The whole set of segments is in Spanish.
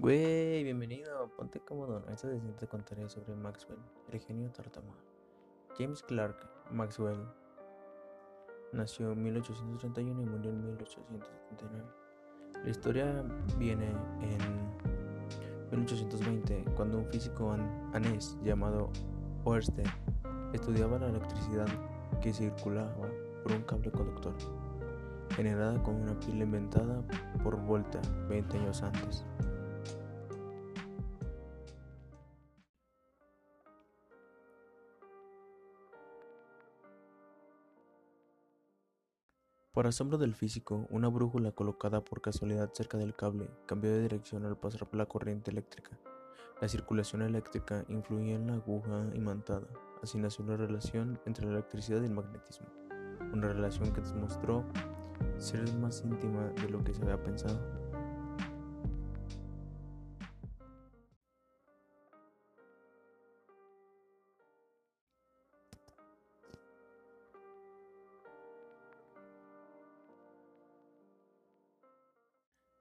Güey, bienvenido, ponte cómodo. Esta sesión te contaré sobre Maxwell, el genio tartamudo. James Clark Maxwell nació en 1831 y murió en 1879. La historia viene en 1820, cuando un físico anés llamado Oersted estudiaba la electricidad que circulaba por un cable conductor, generada con una pila inventada por Volta 20 años antes. Por asombro del físico, una brújula colocada por casualidad cerca del cable cambió de dirección al pasar por la corriente eléctrica. La circulación eléctrica influía en la aguja imantada, así nació una relación entre la electricidad y el magnetismo, una relación que demostró ser más íntima de lo que se había pensado.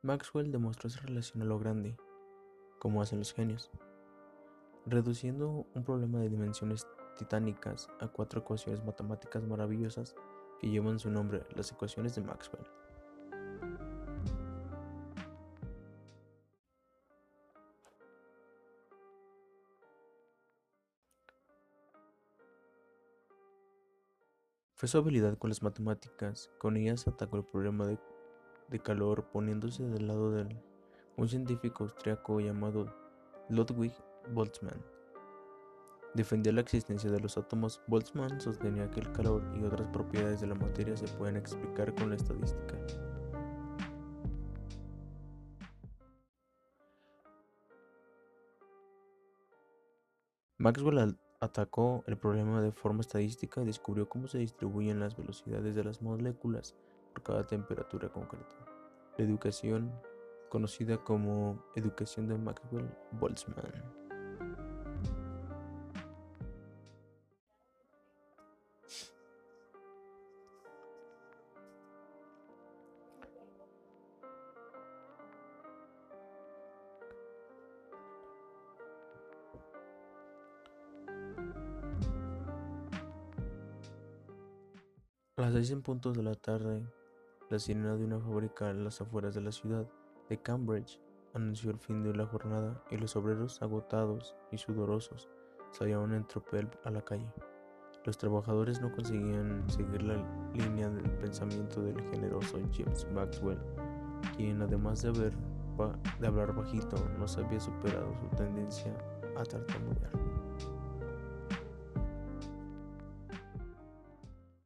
Maxwell demostró esa relación a lo grande, como hacen los genios, reduciendo un problema de dimensiones titánicas a cuatro ecuaciones matemáticas maravillosas que llevan su nombre, las ecuaciones de Maxwell. Fue su habilidad con las matemáticas, con ellas atacó el problema de de calor poniéndose del lado de un científico austriaco llamado Ludwig Boltzmann. Defendía la existencia de los átomos. Boltzmann sostenía que el calor y otras propiedades de la materia se pueden explicar con la estadística. Maxwell atacó el problema de forma estadística y descubrió cómo se distribuyen las velocidades de las moléculas por cada temperatura concreta. La educación, conocida como educación de Maxwell-Boltzmann. Las seis en puntos de la tarde, la sirena de una fábrica en las afueras de la ciudad de Cambridge anunció el fin de la jornada y los obreros agotados y sudorosos salieron en tropel a la calle. Los trabajadores no conseguían seguir la línea del pensamiento del generoso James Maxwell, quien además de, hablar bajito, no se había superado su tendencia a tartamudear.